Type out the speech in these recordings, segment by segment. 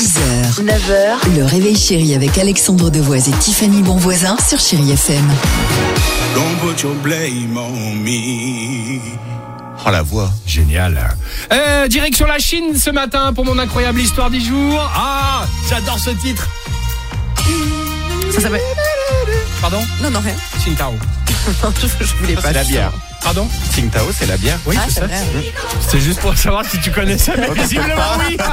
6h, 9h, le réveil chéri avec Alexandre Devoise et Tiffany Bonvoisin sur Chéri FM. Don't put your blame on me. Oh la voix. Génial. Euh, direction la Chine ce matin pour mon incroyable histoire du jour. Ah, j'adore ce titre. Ça s'appelle. Pardon Non, non, rien. Tsingtao. je, je voulais pas. C'est la bière. Pardon Tsingtao, c'est la bière. Oui, Ah, c'est ça. C'est juste pour savoir si tu connaissais, mais visiblement oui.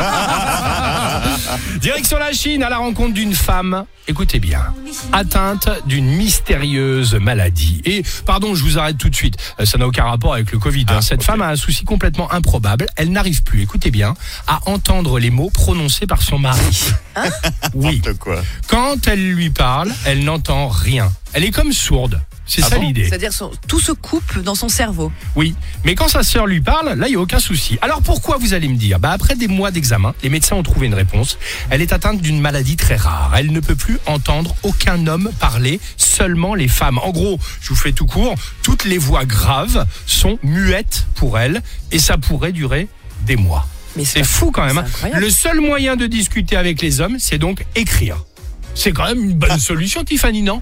Direction la Chine à la rencontre d'une femme, écoutez bien, atteinte d'une mystérieuse maladie. Et pardon, je vous arrête tout de suite, euh, ça n'a aucun rapport avec le Covid. hein. Ah, Cette femme a un souci complètement improbable. Elle n'arrive plus, écoutez bien, à entendre les mots prononcés par son mari. oui. N'importe quoi. Quand elle lui parle, elle n'entend rien. Elle est comme sourde. C'est Ah ça bon l'idée. C'est-à-dire tout se coupe dans son cerveau. Oui, mais quand sa sœur lui parle, là, il n'y a aucun souci. Alors pourquoi vous allez me dire? Bah, Après des mois d'examen, les médecins ont trouvé une réponse. Elle est atteinte d'une maladie très rare. Elle ne peut plus entendre aucun homme parler, seulement les femmes. En gros, je vous fais tout court, toutes les voix graves sont muettes pour elle, et ça pourrait durer des mois. Mais C'est fou quand même. hein. Le seul moyen de discuter avec les hommes, c'est donc écrire. C'est quand même une bonne solution, Tiffany, non?